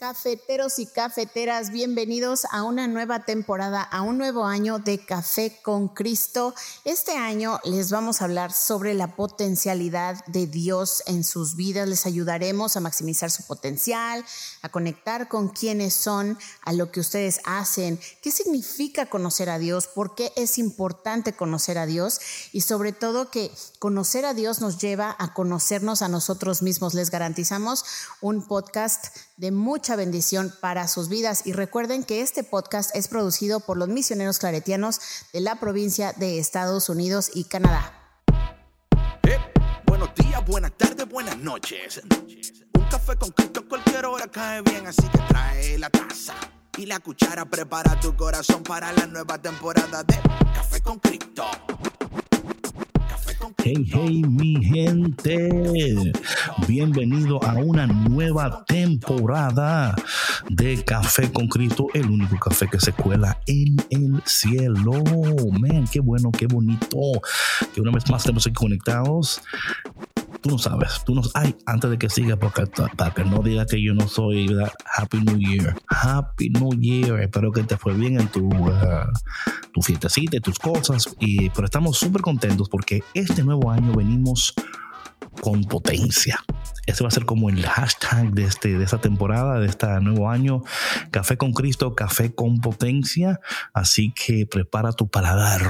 Cafeteros y cafeteras, bienvenidos a una nueva temporada, a un nuevo año de Café con Cristo. Este año les vamos a hablar sobre la potencialidad de Dios en sus vidas. Les ayudaremos a maximizar su potencial, a conectar con quienes son, a lo que ustedes hacen, qué significa conocer a Dios, por qué es importante conocer a Dios y sobre todo que conocer a Dios nos lleva a conocernos a nosotros mismos. Les garantizamos un podcast de mucha bendición para sus vidas. Y recuerden que este podcast es producido por los misioneros claretianos de la provincia de Estados Unidos y Canadá. Eh, buenos días, buenas tardes, buenas noches. Un café con Cristo cualquier hora cae bien, así que trae la taza y la cuchara. Prepara tu corazón para la nueva temporada de Café con Cristo. Hey, hey, mi gente. Bienvenido a una nueva temporada de Café con Cristo, el único café que se cuela en el cielo. Man, qué bueno, qué bonito. Que una vez más estamos aquí conectados tú no sabes, tú no ay, antes de que siga, porque para que no diga que yo no soy, Happy New Year, Happy New Year, espero que te fue bien en tu, uh, tu fiestecita y tus cosas, y, pero estamos súper contentos porque este nuevo año venimos con potencia. Ese va a ser como el hashtag de, este, de esta temporada, de este nuevo año. Café con Cristo, café con potencia. Así que prepara tu paladar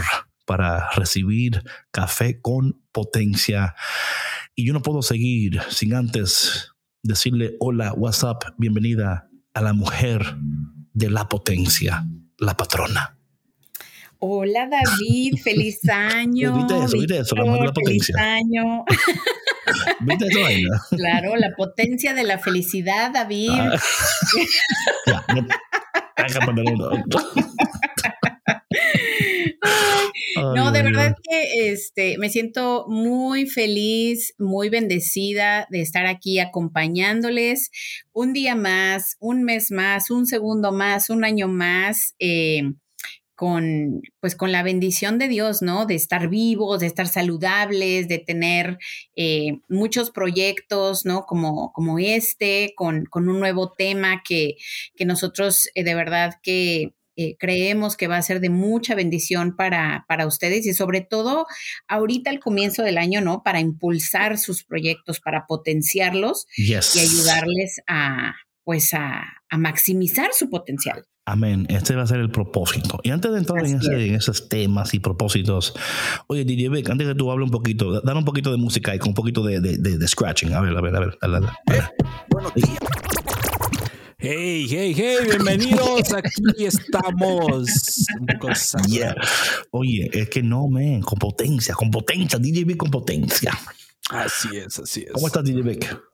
para recibir café con potencia. Y yo no puedo seguir sin antes decirle hola, WhatsApp, bienvenida a la mujer de la potencia, la patrona. Hola David, feliz año. ¿Viste eso? ¿Viste eso? La mujer de la potencia. Feliz año. ¿Viste eso, vaina? Claro, la potencia de la felicidad, David. Ah. ya, no, No, de verdad que este, me siento muy feliz, muy bendecida de estar aquí acompañándoles un día más, un mes más, un segundo más, un año más. Eh, con, pues con la bendición de Dios, ¿no? De estar vivos, de estar saludables, de tener eh, muchos proyectos, ¿no? Como, como este, con, con un nuevo tema que, que nosotros eh, de verdad que eh, creemos que va a ser de mucha bendición para, para ustedes y sobre todo ahorita al comienzo del año, ¿no? Para impulsar sus proyectos, para potenciarlos y ayudarles a, pues a, maximizar su potencial. Amén. Este va a ser el propósito. Y antes de entrar en, esos temas y propósitos, oye, DJ Beck, antes que tú hables un poquito, dale un poquito de música y con un poquito de, de, scratching. A ver, a ver, a ver. A ver, buenos días. Hey, hey, hey, bienvenidos. Aquí estamos. Yeah. Oye, es que no, men, con potencia, con potencia, DJ Vic con potencia. Así es, así es. ¿Cómo estás, DJ Vic?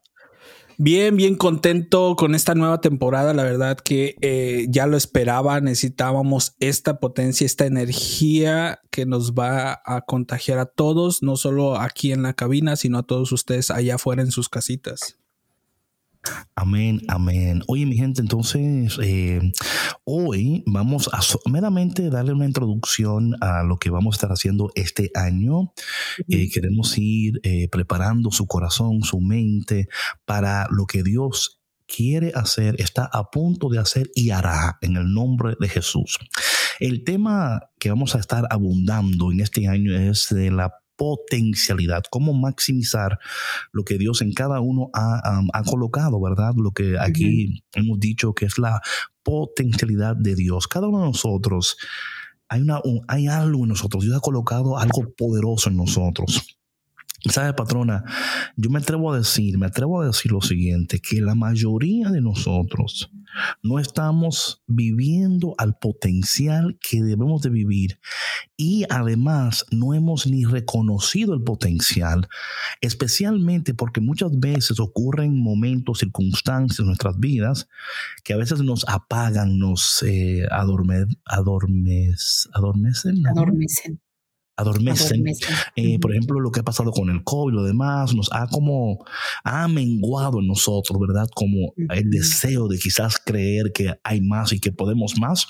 Bien, bien contento con esta nueva temporada. La verdad que eh, ya lo esperaba. Necesitábamos esta potencia, esta energía que nos va a contagiar a todos, no solo aquí en la cabina, sino a todos ustedes allá afuera en sus casitas. Amén, amén. Oye, mi gente, entonces eh, hoy vamos a meramente darle una introducción a lo que vamos a estar haciendo este año. Eh, queremos ir eh, preparando su corazón, su mente para lo que Dios quiere hacer, está a punto de hacer y hará en el nombre de Jesús. El tema que vamos a estar abundando en este año es de la potencialidad, cómo maximizar lo que Dios en cada uno ha, colocado, ¿verdad? Lo que aquí hemos dicho que es la potencialidad de Dios. Cada uno de nosotros, hay, una, hay algo en nosotros, Dios ha colocado algo poderoso en nosotros. ¿Sabe, patrona? Yo me atrevo a decir, me atrevo a decir lo siguiente, que la mayoría de nosotros no estamos viviendo al potencial que debemos de vivir y además no hemos ni reconocido el potencial, especialmente porque muchas veces ocurren momentos, circunstancias en nuestras vidas que a veces nos apagan, nos eh, adorme, adormecen. Adormecen adormecen. Eh, por ejemplo, lo que ha pasado con el COVID y lo demás, nos ha como, ha menguado en nosotros, ¿verdad? Como el deseo de quizás creer que hay más y que podemos más.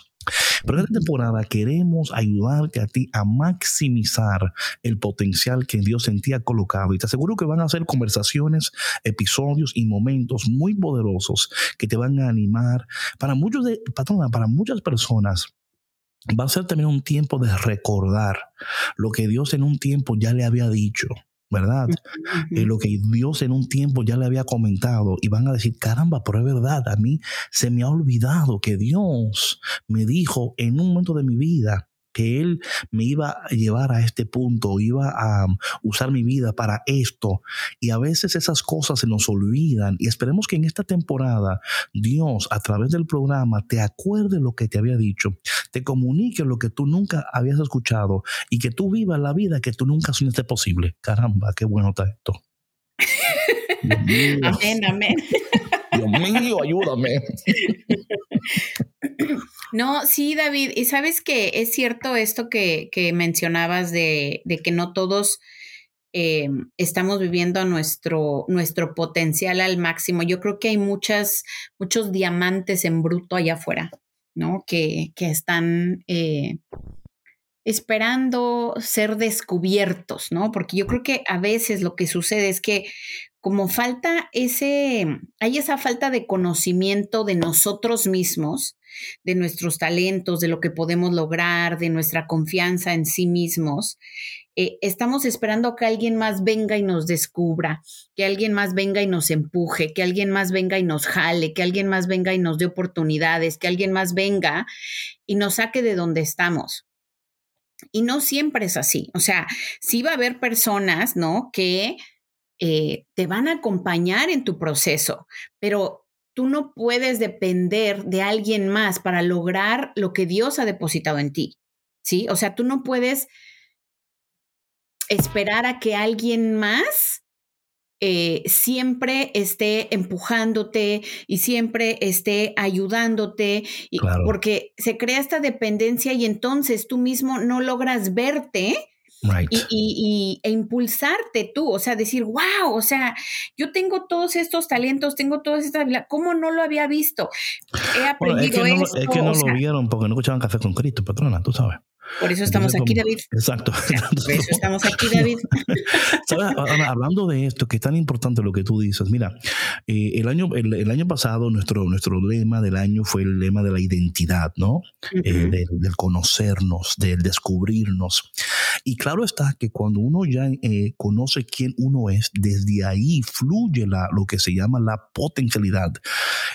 Pero esta temporada queremos ayudarte a ti a maximizar el potencial que Dios en ti ha colocado. Y te aseguro que van a ser conversaciones, episodios y momentos muy poderosos que te van a animar. Para muchos de, para muchas personas, va a ser también un tiempo de recordar lo que Dios en un tiempo ya le había dicho. ¿verdad? Eh, lo que Dios en un tiempo ya le había comentado y van a decir, caramba, pero es verdad, a mí se me ha olvidado que Dios me dijo en un momento de mi vida que Él me iba a llevar a este punto, iba a um, usar mi vida para esto. Y a veces esas cosas se nos olvidan y esperemos que en esta temporada Dios a través del programa te acuerde lo que te había dicho, te comunique lo que tú nunca habías escuchado y que tú vivas la vida que tú nunca soñaste posible. Caramba, qué bueno está esto. amén, amén. Mío, ayúdame. No, sí, David, y sabes que es cierto esto que, mencionabas de, que no todos eh, estamos viviendo nuestro, nuestro potencial al máximo. Yo creo que hay muchas, muchos diamantes en bruto allá afuera, ¿no? Que, que están eh, esperando ser descubiertos, ¿no? Porque yo creo que a veces lo que sucede es que como falta ese, hay esa falta de conocimiento de nosotros mismos, de nuestros talentos, de lo que podemos lograr, de nuestra confianza en sí mismos. Eh, estamos esperando que alguien más venga y nos descubra, que alguien más venga y nos empuje, que alguien más venga y nos jale, que alguien más venga y nos dé oportunidades, que alguien más venga y nos saque de donde estamos. Y no siempre es así. O sea, sí va a haber personas, ¿no? Que eh, te van a acompañar en tu proceso, pero tú no puedes depender de alguien más para lograr lo que Dios ha depositado en ti, ¿sí? O sea, tú no puedes esperar a que alguien más eh, siempre esté empujándote y siempre esté ayudándote, y, porque se crea esta dependencia y entonces tú mismo no logras verte y, e impulsarte tú, o sea, decir, wow, o sea, yo tengo todos estos talentos, tengo todas estas ¿cómo no lo había visto? He aprendido es que no, Es que no lo vieron porque no escuchaban café con Cristo, patrona, tú sabes. Por eso estamos aquí, David. Exacto. por eso estamos aquí, David. Hablando de esto, que es tan importante lo que tú dices, mira, eh, el, año, el, año pasado nuestro, nuestro lema del año fue el lema de la identidad, ¿no? Eh, del, conocernos, del descubrirnos. Y claro está que cuando uno ya eh, conoce quién uno es, desde ahí fluye la, lo que se llama la potencialidad.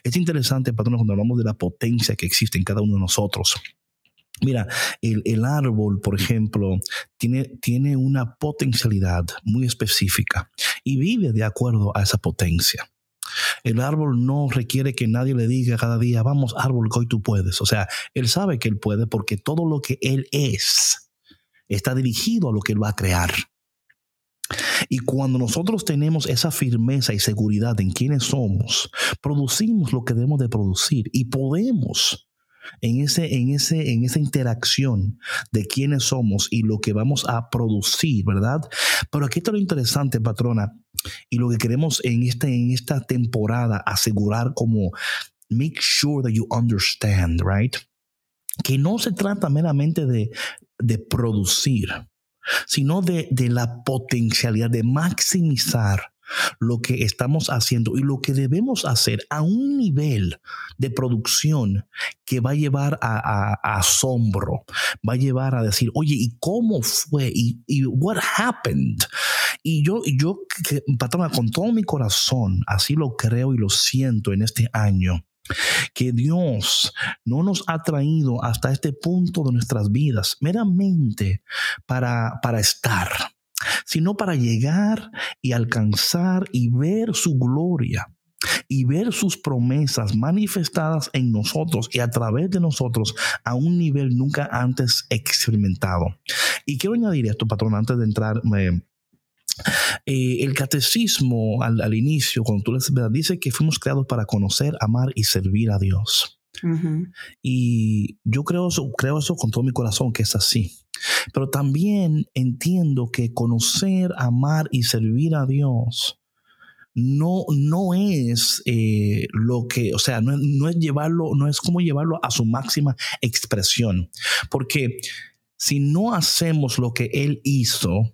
Es interesante, patrón, cuando hablamos de la potencia que existe en cada uno de nosotros. Mira, el, árbol, por ejemplo, tiene, tiene una potencialidad muy específica y vive de acuerdo a esa potencia. El árbol no requiere que nadie le diga cada día, vamos árbol, hoy tú puedes. O sea, él sabe que él puede porque todo lo que él es está dirigido a lo que él va a crear. Y cuando nosotros tenemos esa firmeza y seguridad en quiénes somos, producimos lo que debemos de producir y podemos en, ese, en, ese, en esa interacción de quiénes somos y lo que vamos a producir, ¿verdad? Pero aquí está lo interesante, patrona, y lo que queremos en, este, en esta temporada asegurar como make sure that you understand, right? Que no se trata meramente de, de producir, sino de, de la potencialidad, de maximizar lo que estamos haciendo y lo que debemos hacer a un nivel de producción que va a llevar a, asombro, va a llevar a decir, oye, ¿y cómo fue? ¿Y, what happened? Y yo, yo, patrona, con todo mi corazón, así lo creo y lo siento en este año que Dios no nos ha traído hasta este punto de nuestras vidas meramente para, para estar, sino para llegar y alcanzar y ver su gloria y ver sus promesas manifestadas en nosotros y a través de nosotros a un nivel nunca antes experimentado. Y quiero añadir esto, patrón, antes de entrar. Eh, el catecismo al, inicio, cuando tú lees, dice que fuimos creados para conocer, amar y servir a Dios. Y yo creo eso, creo eso con todo mi corazón, que es así. Pero también entiendo que conocer, amar y servir a Dios no, no es eh, lo que, o sea, no, no, es llevarlo, no es como llevarlo a su máxima expresión. Porque si no hacemos lo que Él hizo,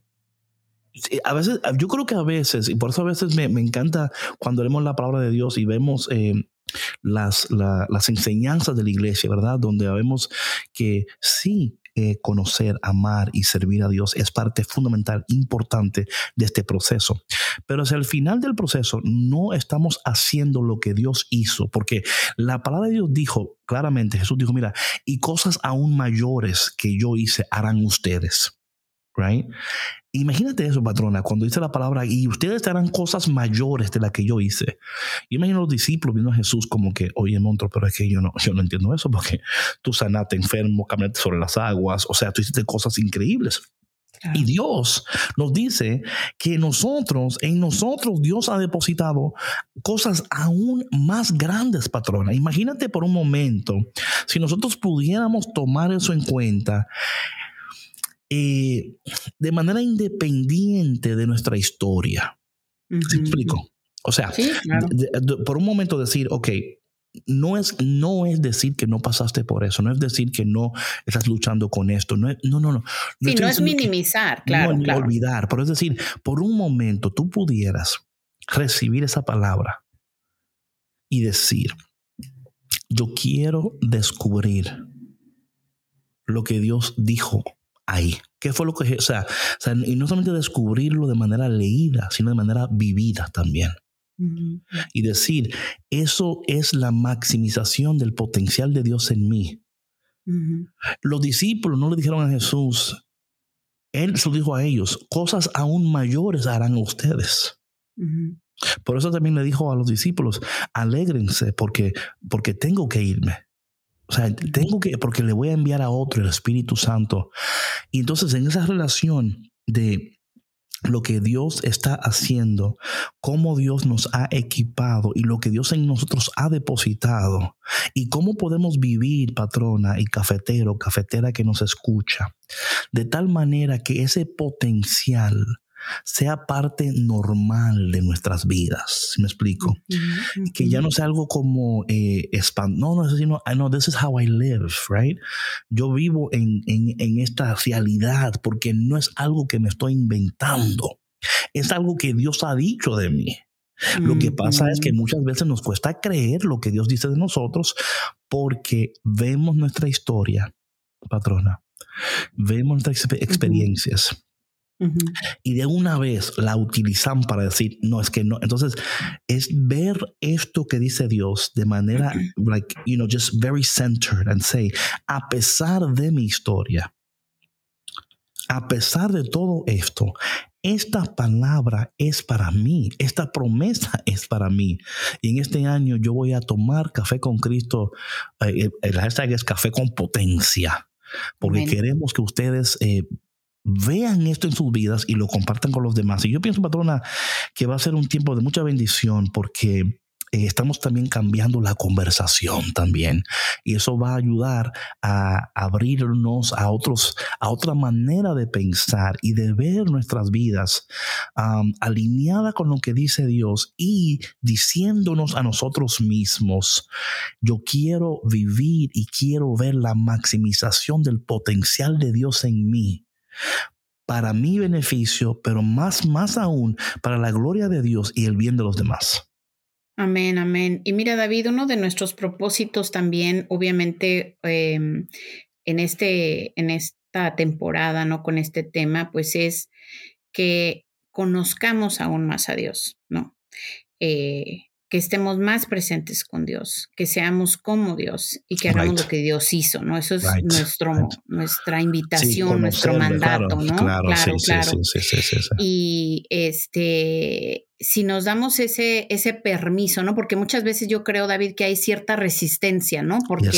a veces, yo creo que a veces, y por eso a veces me, me encanta cuando leemos la palabra de Dios y vemos eh, las, las enseñanzas de la iglesia, ¿verdad? Donde vemos que sí, eh, conocer, amar y servir a Dios es parte fundamental, importante de este proceso. Pero si al final del proceso no estamos haciendo lo que Dios hizo, porque la palabra de Dios dijo claramente, Jesús dijo, mira, y cosas aún mayores que yo hice harán ustedes. Right? Imagínate eso, patrona, cuando dice la palabra, y ustedes harán cosas mayores de las que yo hice. Yo imagino a los discípulos viendo a Jesús como que, oye, monstruo, pero es que yo no, yo no entiendo eso porque tú sanaste enfermo, caminaste sobre las aguas, o sea, tú hiciste cosas increíbles. Y Dios nos dice que nosotros, en nosotros, Dios ha depositado cosas aún más grandes, patrona. Imagínate por un momento, si nosotros pudiéramos tomar eso en cuenta, eh, de manera independiente de nuestra historia. ¿Se explico? O sea, por un momento decir, ok, no es, no es decir que no pasaste por eso, no es decir que no estás luchando con esto, no, no, no. no. sí, no es minimizar, claro. No, olvidar, pero es decir, por un momento tú pudieras recibir esa palabra y decir, yo quiero descubrir lo que Dios dijo ahí. ¿Qué fue lo que, o sea, y no solamente descubrirlo de manera leída, sino de manera vivida también. Y decir, eso es la maximización del potencial de Dios en mí. Los discípulos no le dijeron a Jesús, Él se lo dijo a ellos, cosas aún mayores harán ustedes. Por eso también le dijo a los discípulos, alégrense porque, porque tengo que irme. O sea, tengo que, porque le voy a enviar a otro el Espíritu Santo. Y entonces en esa relación de lo que Dios está haciendo, cómo Dios nos ha equipado y lo que Dios en nosotros ha depositado y cómo podemos vivir, patrona y cafetero, cafetera que nos escucha, de tal manera que ese potencial sea parte normal de nuestras vidas. ¿Me explico? Que ya no sea algo como eh, no, no, sino, I know this is how I live, right? Yo vivo en, en esta realidad porque no es algo que me estoy inventando, es algo que Dios ha dicho de mí. Lo que pasa es que muchas veces nos cuesta creer lo que Dios dice de nosotros porque vemos nuestra historia, patrona, vemos nuestras experiencias y de una vez la utilizan para decir, no, es que no. Entonces, es ver esto que dice Dios de manera, like, you know, just very centered and say, a pesar de mi historia, a pesar de todo esto, esta palabra es para mí, esta promesa es para mí. Y en este año yo voy a tomar café con Cristo, eh, el hashtag es café con potencia, porque queremos que ustedes eh, vean esto en sus vidas y lo compartan con los demás. Y yo pienso, patrona, que va a ser un tiempo de mucha bendición porque eh, estamos también cambiando la conversación también y eso va a ayudar a abrirnos a otros a otra manera de pensar y de ver nuestras vidas alineada con lo que dice Dios y diciéndonos a nosotros mismos yo quiero vivir y quiero ver la maximización del potencial de Dios en mí para mi beneficio, pero más, más aún para la gloria de Dios y el bien de los demás. Amén, amén. Y mira, David, uno de nuestros propósitos también, obviamente, em, en, este, en esta temporada, ¿no? Con este tema, pues es que conozcamos aún más a Dios, ¿no? Eh, que estemos más presentes con Dios, que seamos como Dios y que hagamos lo que Dios hizo, ¿no? Eso es nuestro, nuestra invitación, nuestro mandato, ¿no? Claro, claro, claro. y este, si nos damos ese, ese permiso, ¿no? Porque muchas veces yo creo, David, que hay cierta resistencia, ¿no? Porque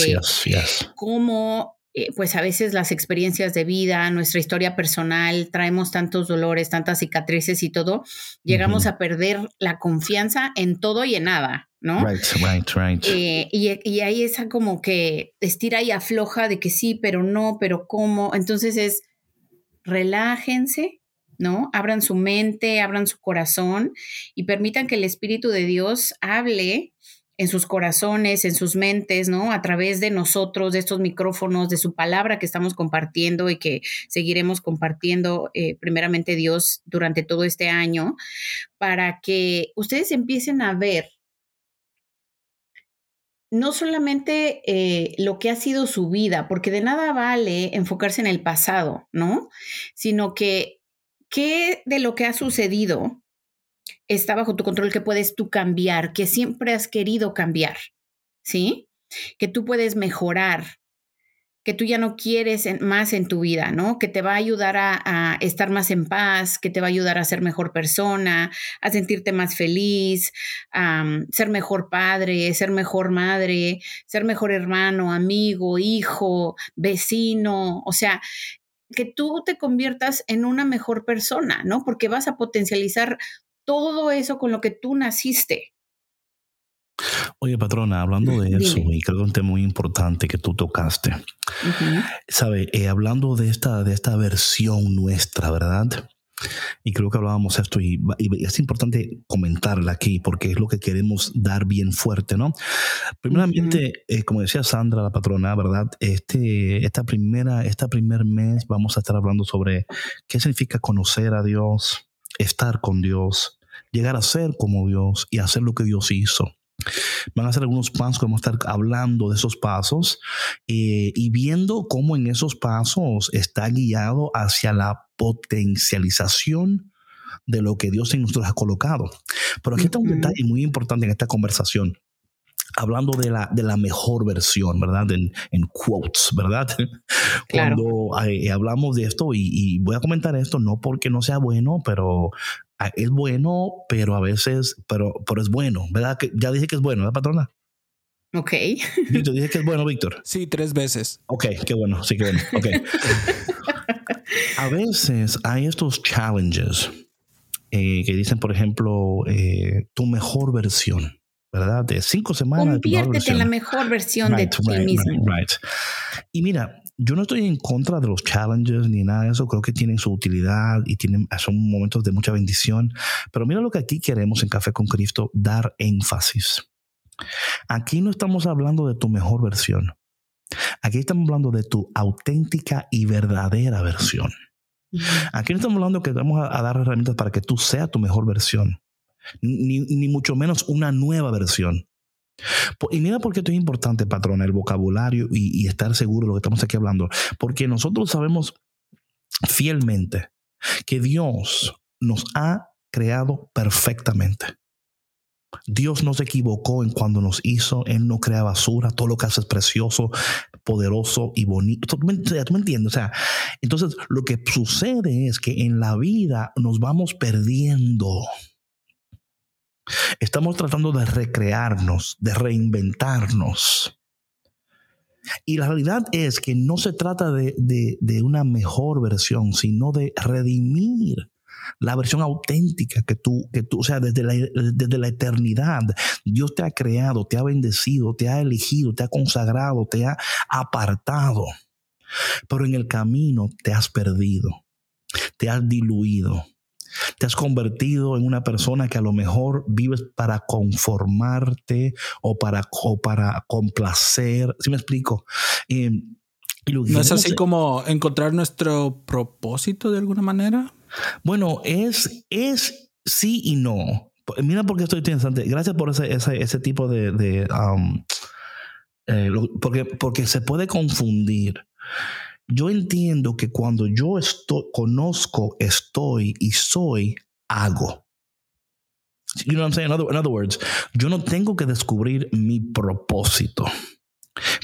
como eh, pues a veces las experiencias de vida, nuestra historia personal, traemos tantos dolores, tantas cicatrices y todo, llegamos a perder la confianza en todo y en nada, ¿no? Right, right, right. Eh, y, y ahí esa como que estira y afloja de que sí, pero no, pero cómo. Entonces es relájense, ¿no? Abran su mente, abran su corazón y permitan que el Espíritu de Dios hable en sus corazones, en sus mentes, ¿no? A través de nosotros, de estos micrófonos, de su palabra que estamos compartiendo y que seguiremos compartiendo eh, primeramente Dios durante todo este año, para que ustedes empiecen a ver no solamente eh, lo que ha sido su vida, porque de nada vale enfocarse en el pasado, ¿no? Sino que qué de lo que ha sucedido está bajo tu control, que puedes tú cambiar, que siempre has querido cambiar, ¿sí? Que tú puedes mejorar, que tú ya no quieres más en tu vida, ¿no? Que te va a ayudar a, estar más en paz, que te va a ayudar a ser mejor persona, a sentirte más feliz, a ser mejor padre, ser mejor madre, ser mejor hermano, amigo, hijo, vecino, o sea, que tú te conviertas en una mejor persona, ¿no? Porque vas a potencializar todo eso con lo que tú naciste. Oye, patrona, hablando de eso, y creo que es un tema muy importante que tú tocaste. Sabe, eh, hablando de esta, de esta versión nuestra, ¿verdad? Y creo que hablábamos esto y, es importante comentarla aquí porque es lo que queremos dar bien fuerte, ¿no? Primeramente, eh, como decía Sandra, la patrona, ¿verdad? Este, esta primera, esta primer mes vamos a estar hablando sobre qué significa conocer a Dios, estar con Dios, llegar a ser como Dios y hacer lo que Dios hizo. Van a ser algunos pasos que vamos a estar hablando de esos pasos eh, y viendo cómo en esos pasos está guiado hacia la potencialización de lo que Dios en nosotros ha colocado. Pero aquí está un detalle muy importante en esta conversación hablando de la, de la mejor versión, ¿verdad? En, en quotes, ¿verdad? Cuando eh, hablamos de esto, y, y, voy a comentar esto, no porque no sea bueno, pero Ah, es bueno, pero a veces, pero, pero es bueno, ¿verdad? Que ya dije que es bueno, ¿verdad, patrona? Ok. Víctor, dije que es bueno, Víctor. Sí, tres veces. Ok, qué bueno, sí, qué bueno. Ok. a veces hay estos challenges eh, que dicen, por ejemplo, eh, tu mejor versión. ¿Verdad? De cinco semanas. Conviértete en la mejor versión de ti mismo. Y mira, yo no estoy en contra de los challenges ni nada de eso, creo que tienen su utilidad y tienen, son momentos de mucha bendición, pero mira lo que aquí queremos en Café con Cristo, dar énfasis. Aquí no estamos hablando de tu mejor versión, aquí estamos hablando de tu auténtica y verdadera versión. Aquí no estamos hablando que vamos a, dar herramientas para que tú seas tu mejor versión, ni, ni mucho menos una nueva versión. Y mira por qué esto es importante, patrona, el vocabulario y, estar seguro de lo que estamos aquí hablando. Porque nosotros sabemos fielmente que Dios nos ha creado perfectamente. Dios no se equivocó en cuando nos hizo, Él no crea basura, todo lo que hace es precioso, poderoso y bonito. ¿Tú me, ¿tú me entiendes? O sea, entonces lo que sucede es que en la vida nos vamos perdiendo. Estamos tratando de recrearnos, de reinventarnos. Y la realidad es que no se trata de, una mejor versión, sino de redimir la versión auténtica que tú, que tú, o sea, desde la, desde la eternidad, Dios te ha creado, te ha bendecido, te ha elegido, te ha consagrado, te ha apartado. Pero en el camino te has perdido, te has diluido, te has convertido en una persona que a lo mejor vives para conformarte o para, para complacer. ¿Sí me explico? Em, ¿No es así como encontrar nuestro propósito de alguna manera? Bueno, es, es sí y no. Mira por qué estoy interesante. Gracias por ese, ese, tipo de... Um, eh, porque, porque se puede confundir yo entiendo que cuando yo conozco, estoy y soy, hago. You know what I'm saying? In other, words, yo no tengo que descubrir mi propósito,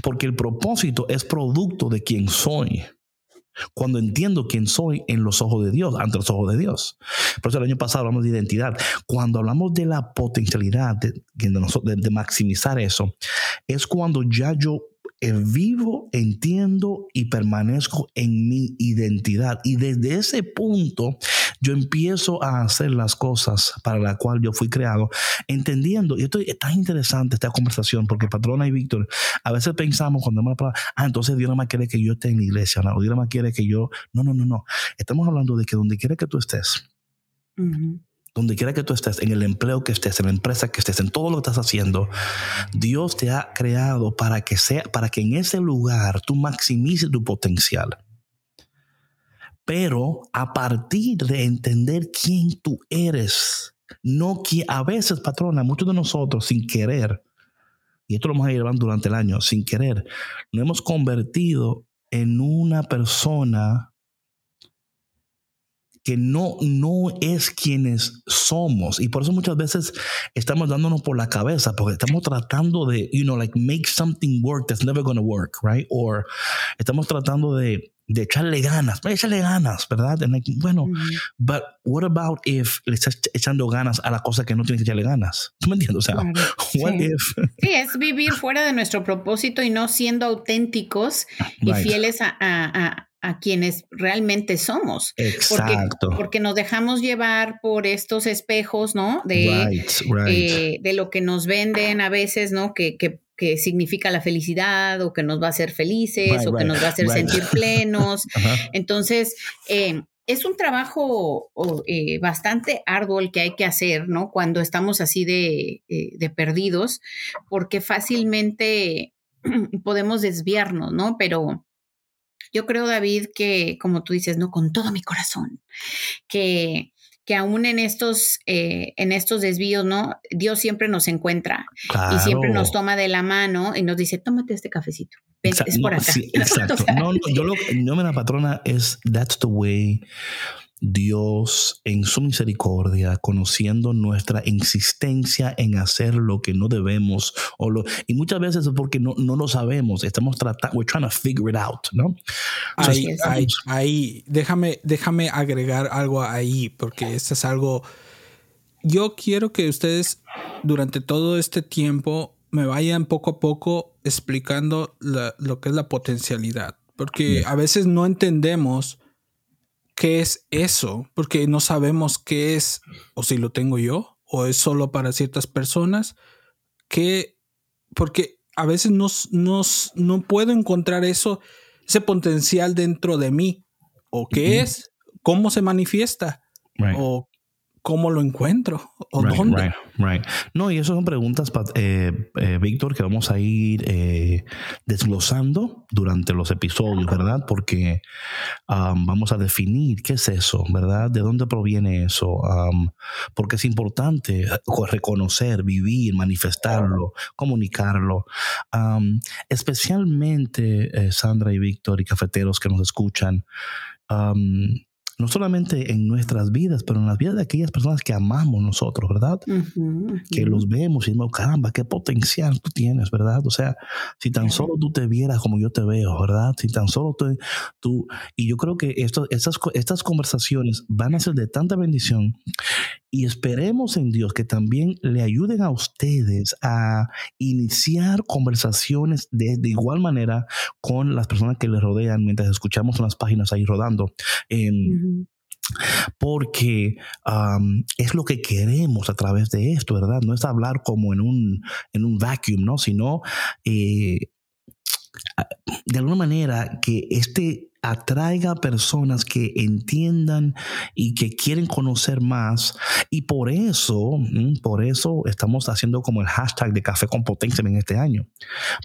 porque el propósito es producto de quien soy. Cuando entiendo quién soy en los ojos de Dios, ante los ojos de Dios. Por eso el año pasado hablamos de identidad. Cuando hablamos de la potencialidad, de maximizar eso, es cuando ya yo vivo, entiendo y permanezco en mi identidad. Y desde ese punto yo empiezo a hacer las cosas para las cuales yo fui creado, entendiendo, y esto es tan interesante esta conversación, porque patrona y Víctor, a veces pensamos cuando hemos palabra, ah, entonces Dios no más quiere que yo esté en la iglesia, no, Dios no más quiere que yo, no, no, no, no, estamos hablando de que donde quiera que tú estés, donde quiera que tú estés, en el empleo que estés, en la empresa que estés, en todo lo que estás haciendo, Dios te ha creado para que sea, para que en ese lugar tú maximices tu potencial. Pero a partir de entender quién tú eres, no que a veces, patrona, muchos de nosotros sin querer, y esto lo vamos a llevar durante el año, sin querer, nos hemos convertido en una persona que no, no es quienes somos. Y por eso muchas veces estamos dándonos por la cabeza, porque estamos tratando de, you know, like make something work that's never going to work, right? Or estamos tratando de, de echarle ganas, echarle ganas, ¿verdad? bueno, but what about if le estás echando ganas a la cosa que no tienes que echarle ganas? ¿Tú me entiendes? O sea, what sí. if... Sí, es vivir fuera de nuestro propósito y no siendo auténticos y fieles a, a a quienes realmente somos. Exacto. Porque, nos dejamos llevar por estos espejos, ¿no? De, eh, de lo que nos venden a veces, ¿no? Que, que, que, significa la felicidad o que nos va a hacer felices o que nos va a hacer sentir plenos. Entonces, eh, es un trabajo eh, bastante arduo el que hay que hacer, ¿no? Cuando estamos así de, de perdidos, porque fácilmente podemos desviarnos, ¿no? Pero yo creo, David, que como tú dices, no, con todo mi corazón, que, que aún en estos, eh, en estos desvíos, ¿no? Dios siempre nos encuentra y siempre nos toma de la mano y nos dice, tómate este cafecito. es por acá. exacto. no, no, yo lo, yo me la patrona es, that's the way Dios en su misericordia, conociendo nuestra insistencia en hacer lo que no debemos, o lo, y muchas veces es porque no, no lo sabemos, estamos tratando, we're trying to figure it out, ¿no? Ahí, ahí, ahí, déjame, déjame agregar algo ahí, porque esto es algo, yo quiero que ustedes durante todo este tiempo me vayan poco a poco explicando lo que es la potencialidad, porque a veces no entendemos qué es eso, porque no sabemos qué es, o si lo tengo yo, o es solo para ciertas personas, que, porque a veces no puedo encontrar eso, ese potencial dentro de mí, o qué es, cómo se manifiesta, o cómo lo encuentro o dónde. No, y esas son preguntas, eh, eh, Víctor, que vamos a ir eh, desglosando durante los episodios, ¿verdad? Porque um, vamos a definir qué es eso, ¿verdad? ¿De dónde proviene eso? Um, porque es importante reconocer, vivir, manifestarlo, comunicarlo. Um, especialmente, Sandra y Víctor y cafeteros que nos escuchan no solamente en nuestras vidas, pero en las vidas de aquellas personas que amamos nosotros, ¿verdad? Que los vemos y decimos, caramba, qué potencial tú tienes, ¿verdad? O sea, si tan solo tú te vieras como yo te veo, ¿verdad? Si tan solo tú... Y yo creo que esto, estas, estas conversaciones van a ser de tanta bendición y esperemos en Dios que también le ayuden a ustedes a iniciar conversaciones de, de igual manera con las personas que les rodean mientras escuchamos unas páginas ahí rodando. Porque es lo que queremos a través de esto, ¿verdad? No es hablar como en un, en un vacuum, ¿no? Sino eh, de alguna manera que este atraiga personas que entiendan y que quieren conocer más. Y por eso, mm, por eso estamos haciendo como el hashtag de Café con Potencia en este año.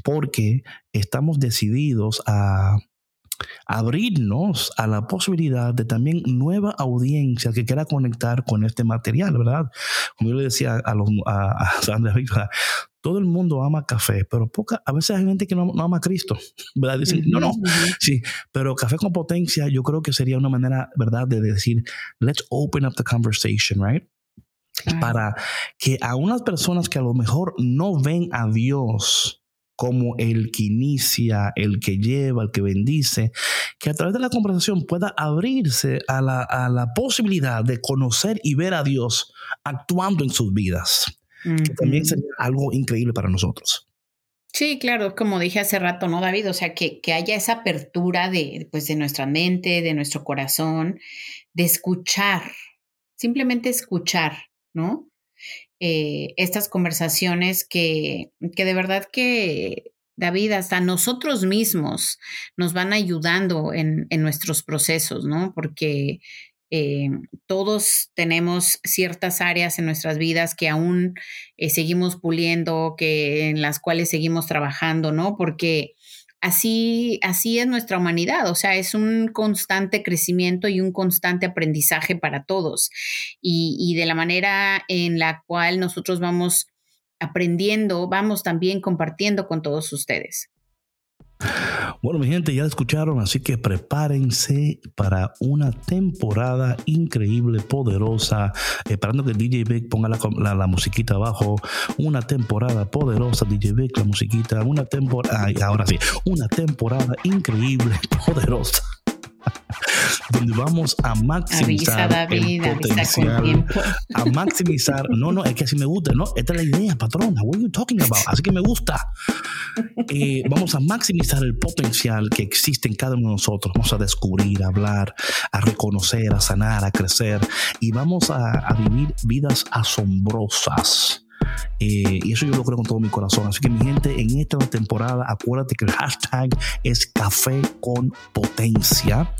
Porque estamos decididos a abrirnos a la posibilidad de también nueva audiencia que quiera conectar con este material, ¿verdad? Como yo le decía a, los, a, Sandra todo el mundo ama café, pero poca, a veces hay gente que no, ama a Cristo, ¿verdad? Dicen, no, no, sí, pero café con potencia yo creo que sería una manera, ¿verdad?, de decir, let's open up the conversation, right? Para que a unas personas que a lo mejor no ven a Dios, como el que inicia, el que lleva, el que bendice, que a través de la conversación pueda abrirse a la, posibilidad de conocer y ver a Dios actuando en sus vidas, que también sería algo increíble para nosotros. Sí, claro, como dije hace rato, ¿no, David? O sea, que, que haya esa apertura de, pues, de nuestra mente, de nuestro corazón, de escuchar, simplemente escuchar, ¿no? Eh, estas conversaciones que, que de verdad que, David, hasta nosotros mismos nos van ayudando en, en nuestros procesos, ¿no? Porque eh, todos tenemos ciertas áreas en nuestras vidas que aún eh, seguimos puliendo, que en las cuales seguimos trabajando, ¿no? Porque así, así es nuestra humanidad, o sea, es un constante crecimiento y un constante aprendizaje para todos. Y, y de la manera en la cual nosotros vamos aprendiendo, vamos también compartiendo con todos ustedes. Bueno, mi gente, ya escucharon, así que prepárense para una temporada increíble, poderosa. Esperando que DJ Vic ponga la, la, musiquita abajo. Una temporada poderosa, DJ Vic, la musiquita. Una ahora sí, una temporada increíble, poderosa. Donde vamos a maximizar el potencial, a maximizar, no, no, es que así me gusta, no, esta es la idea, patrona, what are you talking about? Así que me gusta. Eh, vamos a maximizar el potencial que existe en cada uno de nosotros, vamos a descubrir, a hablar, a reconocer, a sanar, a crecer. Y vamos a, a vivir vidas asombrosas eh, y eso yo lo creo con todo mi corazón. Así que mi gente, en esta temporada, acuérdate que el hashtag es café con potencia.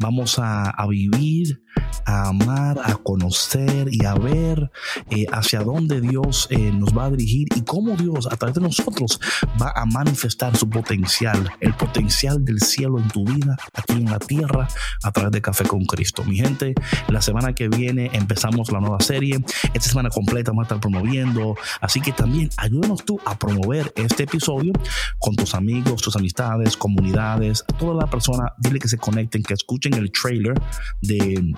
Vamos a, vivir, a amar, a conocer y a ver eh, hacia dónde Dios eh, nos va a dirigir y cómo Dios a través de nosotros va a manifestar su potencial, el potencial del cielo en tu vida, aquí en la tierra, a través de Café con Cristo. Mi gente, la semana que viene empezamos la nueva serie. Esta semana completa vamos a estar promoviendo Así que también ayúdanos tú a promover este episodio con tus amigos, tus amistades, comunidades, toda la persona. Dile que se conecten, que escuchen el trailer de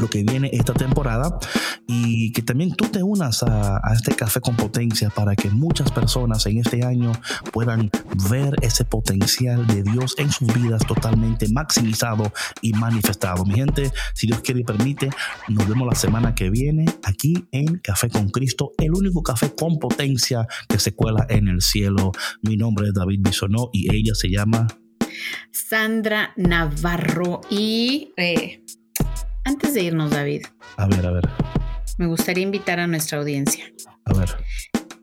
lo que viene esta temporada y que también tú te unas a, este café con potencia para que muchas personas en este año puedan ver ese potencial de Dios en sus vidas totalmente maximizado y manifestado. Mi gente, si Dios quiere y permite, nos vemos la semana que viene aquí en Café con Cristo, el único café con potencia que se cuela en el cielo. Mi nombre es David Bisonó y ella se llama Sandra Navarro y... Eh, antes de irnos, David. A ver, a ver. Me gustaría invitar a nuestra audiencia. A ver.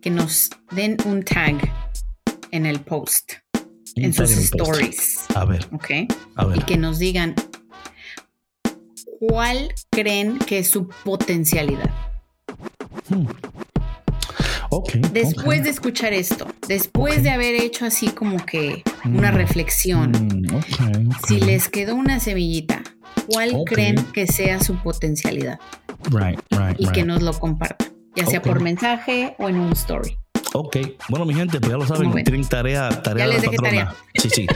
Que nos den un tag en el post, en sus stories. A ver. Ok. A ver. Y que nos digan cuál creen que es su potencialidad. Hmm. Okay, después de escuchar esto, después de haber hecho así como que una hmm. reflexión, hmm, si les quedó una semillita, cuál creen que sea su potencialidad. Right, right. Y que nos lo compartan, ya sea por mensaje o en un story. Ok, bueno, mi gente, pues ya lo saben, tienen tarea, tarea de la patrona. Sí, sí.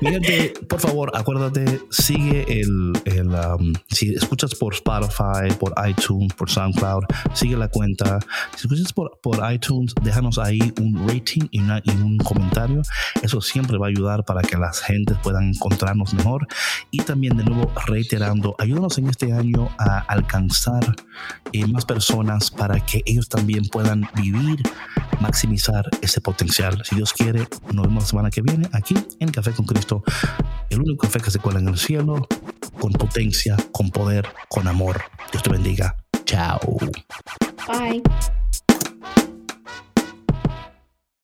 mi gente, por favor, acuérdate, sigue el, el um, si escuchas por Spotify, por iTunes, por SoundCloud, sigue la cuenta. Si escuchas por, por iTunes, déjanos ahí un rating y, y un comentario. Eso siempre va a ayudar para que las gentes puedan encontrarnos mejor. Y también, de nuevo, reiterando, ayúdanos en este año a alcanzar eh, más personas para que ellos también puedan vivir maximizar ese potencial. Si Dios quiere, nos vemos la semana que viene aquí en Café con Cristo, el único café que se cuela en el cielo, con potencia, con poder, con amor. Dios te bendiga. Chao. Bye.